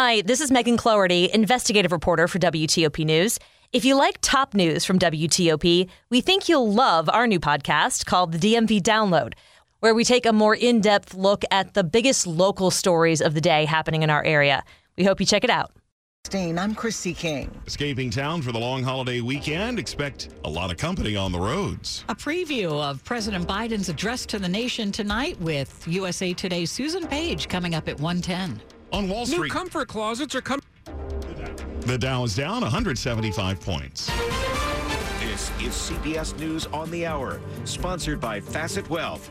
Hi, this is Megan Cloherty, investigative reporter for WTOP News. If you like top news from WTOP, we think you'll love our new podcast called the DMV Download, where we take a more in depth look at the biggest local stories of the day happening in our area. We hope you check it out. I'm Christy King. Escaping town for the long holiday weekend. Expect a lot of company on the roads. A preview of President Biden's address to the nation tonight with USA Today's Susan Page coming up at 110. On Wall Street, New comfort closets are coming. the Dow is down 175 points. This is CBS News on the Hour, sponsored by Facet Wealth.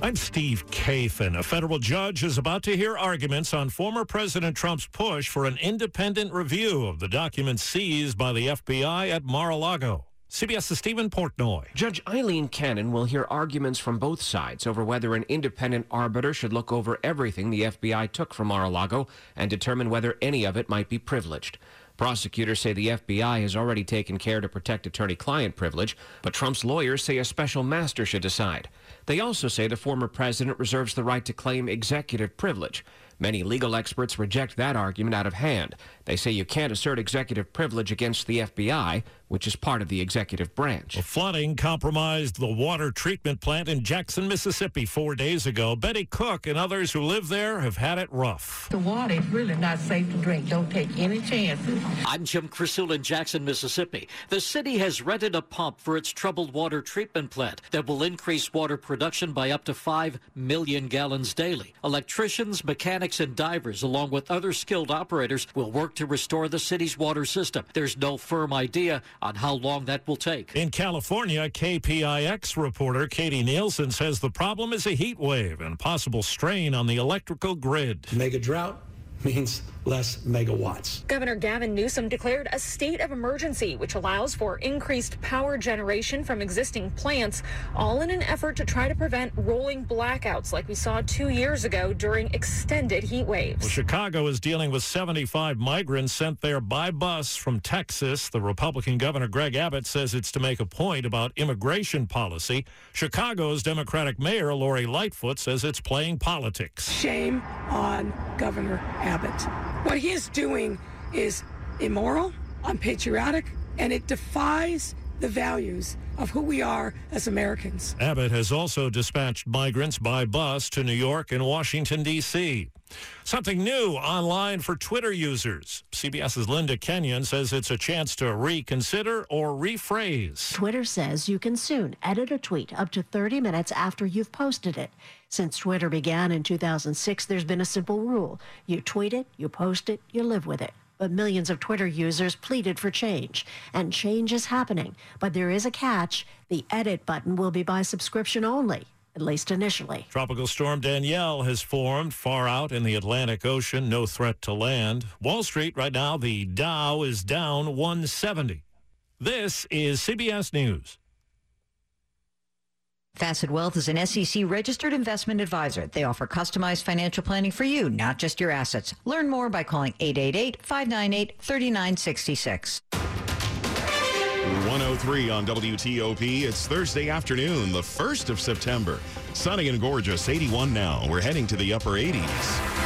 I'm Steve Kathan. A federal judge is about to hear arguments on former President Trump's push for an independent review of the documents seized by the FBI at Mar-a-Lago. CBS's Steven Portnoy. Judge Aileen Cannon will hear arguments from both sides over whether an independent arbiter should look over everything the FBI took from Mar-a-Lago and determine whether any of it might be privileged. Prosecutors say the FBI has already taken care to protect attorney-client privilege, but Trump's lawyers say a special master should decide. They also say the former president reserves the right to claim executive privilege. Many legal experts reject that argument out of hand. They say you can't assert executive privilege against the FBI, which is part of the executive branch. The flooding compromised the water treatment plant in Jackson, Mississippi four days ago. Betty Cook and others who live there have had it rough. The water is really not safe to drink. Don't take any chances. I'm Jim Krasula in Jackson, Mississippi. The city has rented a pump for its troubled water treatment plant that will increase water production by up to 5 million gallons daily. Electricians, mechanics, and divers, along with other skilled operators, will work to restore the city's water system. There's no firm idea on how long that will take. In California, KPIX reporter Katie Nielsen says the problem is a heat wave and possible strain on the electrical grid. Mega drought means less megawatts. Governor Gavin Newsom declared a state of emergency, which allows for increased power generation from existing plants, all in an effort to try to prevent rolling blackouts like we saw two years ago during extended heat waves. Well, Chicago is dealing with 75 migrants sent there by bus from Texas. The Republican Governor Greg Abbott says it's to make a point about immigration policy. Chicago's Democratic Mayor Lori Lightfoot says it's playing politics. Shame on Governor Abbott. What he is doing is immoral, unpatriotic, and it defies the values of who we are as Americans. Abbott has also dispatched migrants by bus to New York and Washington, D.C. Something new online for Twitter users. CBS's Linda Kenyon says it's a chance to reconsider or rephrase. Twitter says you can soon edit a tweet up to 30 minutes after you've posted it. Since Twitter began in 2006, there's been a simple rule. You tweet it, you post it, you live with it. But millions of Twitter users pleaded for change, and change is happening. But there is a catch. The edit button will be by subscription only at least initially. Tropical storm Danielle has formed far out in the Atlantic Ocean, no threat to land. Wall Street right now, the Dow is down 170. This is CBS News. Facet Wealth is an SEC registered investment advisor. They offer customized financial planning for you, not just your assets. Learn more by calling 888 598 3966. 103 on WTOP. It's Thursday afternoon, the 1st of September. Sunny and gorgeous, 81 now. We're heading to the upper 80s.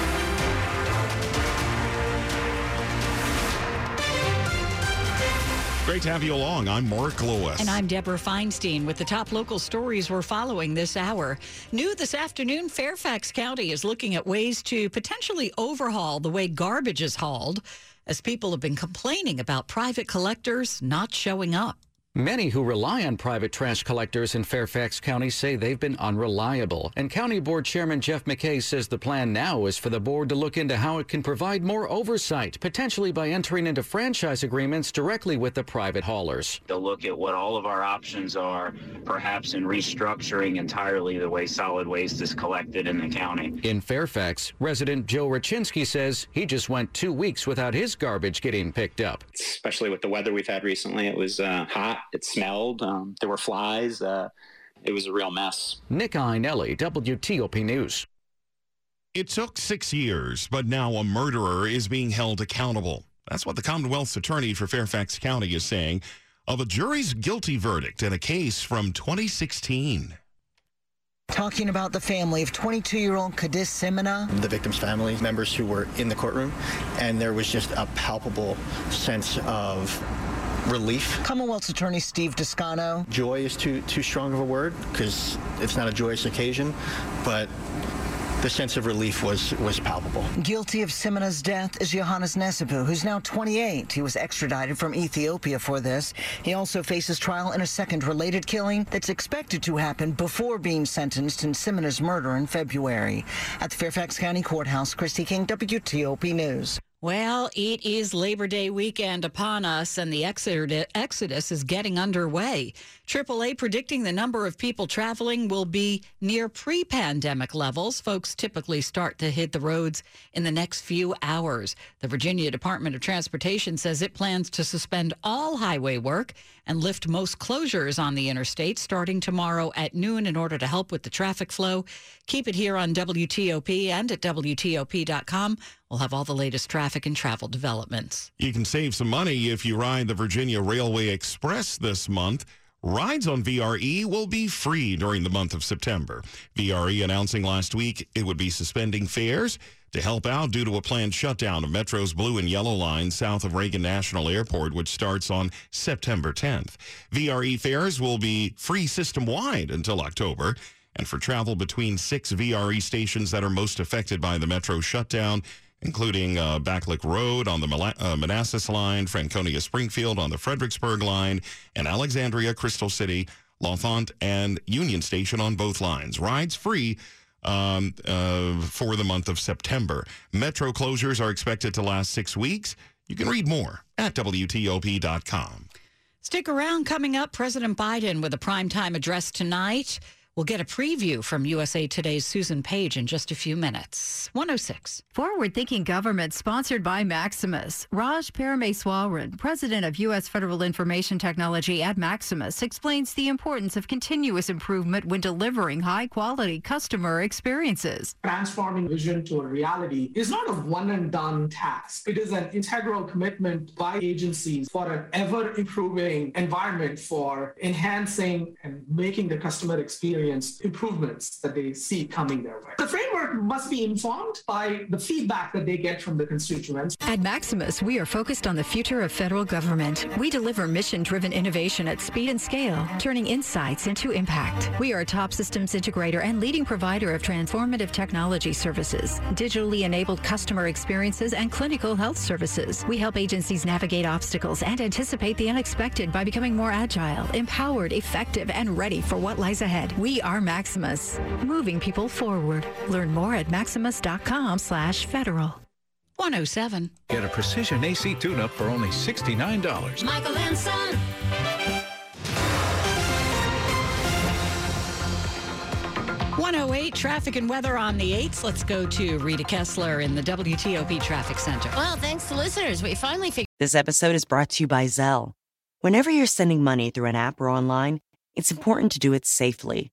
Great to have you along. I'm Mark Lewis. And I'm Deborah Feinstein with the top local stories we're following this hour. New this afternoon, Fairfax County is looking at ways to potentially overhaul the way garbage is hauled as people have been complaining about private collectors not showing up. Many who rely on private trash collectors in Fairfax County say they've been unreliable. And County Board Chairman Jeff McKay says the plan now is for the board to look into how it can provide more oversight, potentially by entering into franchise agreements directly with the private haulers. They'll look at what all of our options are, perhaps in restructuring entirely the way solid waste is collected in the county. In Fairfax, resident Joe Rachinsky says he just went two weeks without his garbage getting picked up. Especially with the weather we've had recently, it was uh, hot. It smelled. Um, there were flies. Uh, it was a real mess. Nick Iannelli, WTOP News. It took six years, but now a murderer is being held accountable. That's what the Commonwealth's attorney for Fairfax County is saying of a jury's guilty verdict in a case from 2016. talking about the family of 22 year old Kadis Simina. The victim's family members who were in the courtroom, and there was just a palpable sense of relief. Commonwealth's attorney Steve Descano. Joy is too too strong of a word because it's not a joyous occasion, but the sense of relief was was palpable. Guilty of Simina's death is Johannes Nesibu, who's now 28. He was extradited from Ethiopia for this. He also faces trial in a second related killing that's expected to happen before being sentenced in Simina's murder in February. At the Fairfax County Courthouse, Christy King, WTOP News. Well, it is Labor Day weekend upon us, and the exodus is getting underway. AAA predicting the number of people traveling will be near pre pandemic levels. Folks typically start to hit the roads in the next few hours. The Virginia Department of Transportation says it plans to suspend all highway work and lift most closures on the interstate starting tomorrow at noon in order to help with the traffic flow. Keep it here on WTOP and at WTOP.com. We'll have all the latest traffic and travel developments. You can save some money if you ride the Virginia Railway Express this month. Rides on VRE will be free during the month of September. VRE announcing last week it would be suspending fares to help out due to a planned shutdown of Metro's blue and yellow line south of Reagan National Airport, which starts on September 10th. VRE fares will be free system wide until October. And for travel between six VRE stations that are most affected by the Metro shutdown, including uh, Backlick Road on the uh, Manassas line, Franconia Springfield on the Fredericksburg line, and Alexandria, Crystal City, L'Enfant, and Union Station on both lines. Rides free um, uh, for the month of September. Metro closures are expected to last six weeks. You can read more at WTOP.com. Stick around. Coming up, President Biden with a primetime address tonight. We'll get a preview from USA Today's Susan Page in just a few minutes. 106. Forward Thinking Government, sponsored by Maximus. Raj Parameswaran, president of U.S. Federal Information Technology at Maximus, explains the importance of continuous improvement when delivering high quality customer experiences. Transforming vision to a reality is not a one and done task. It is an integral commitment by agencies for an ever improving environment for enhancing and making the customer experience improvements that they see coming their way. The framework must be informed by the feedback that they get from the constituents. At Maximus, we are focused on the future of federal government. We deliver mission driven innovation at speed and scale, turning insights into impact. We are a top systems integrator and leading provider of transformative technology services, digitally enabled customer experiences, and clinical health services. We help agencies navigate obstacles and anticipate the unexpected by becoming more agile, empowered, effective, and ready for what lies ahead. We are Maximus, moving people forward. Learn more at maximus.com slash federal. 107. Get a precision AC tune-up for only $69. Michael and Son. 108 traffic and weather on the eights. Let's go to Rita Kessler in the WTOP Traffic Center. Well, thanks to listeners, we finally figured. This episode is brought to you by Zelle. Whenever you're sending money through an app or online, it's important to do it safely.